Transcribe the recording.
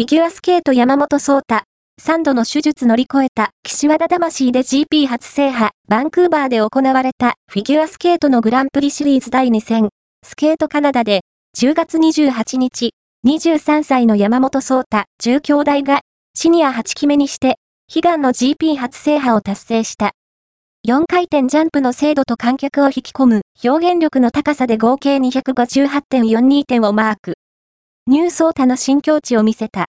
フィギュアスケート山本草太、3度の手術乗り越えた。岸和田魂で GP 初制覇、バンクーバーで行われた。フィギュアスケートのグランプリシリーズ第2戦、スケートカナダで、10月28日、23歳の山本草太、10兄弟が、シニア8期目にして、悲願の GP 初制覇を達成した。4回転ジャンプの精度と観客を引き込む。表現力の高さで合計258.42点をマーク。ニューソータの新境地を見せた。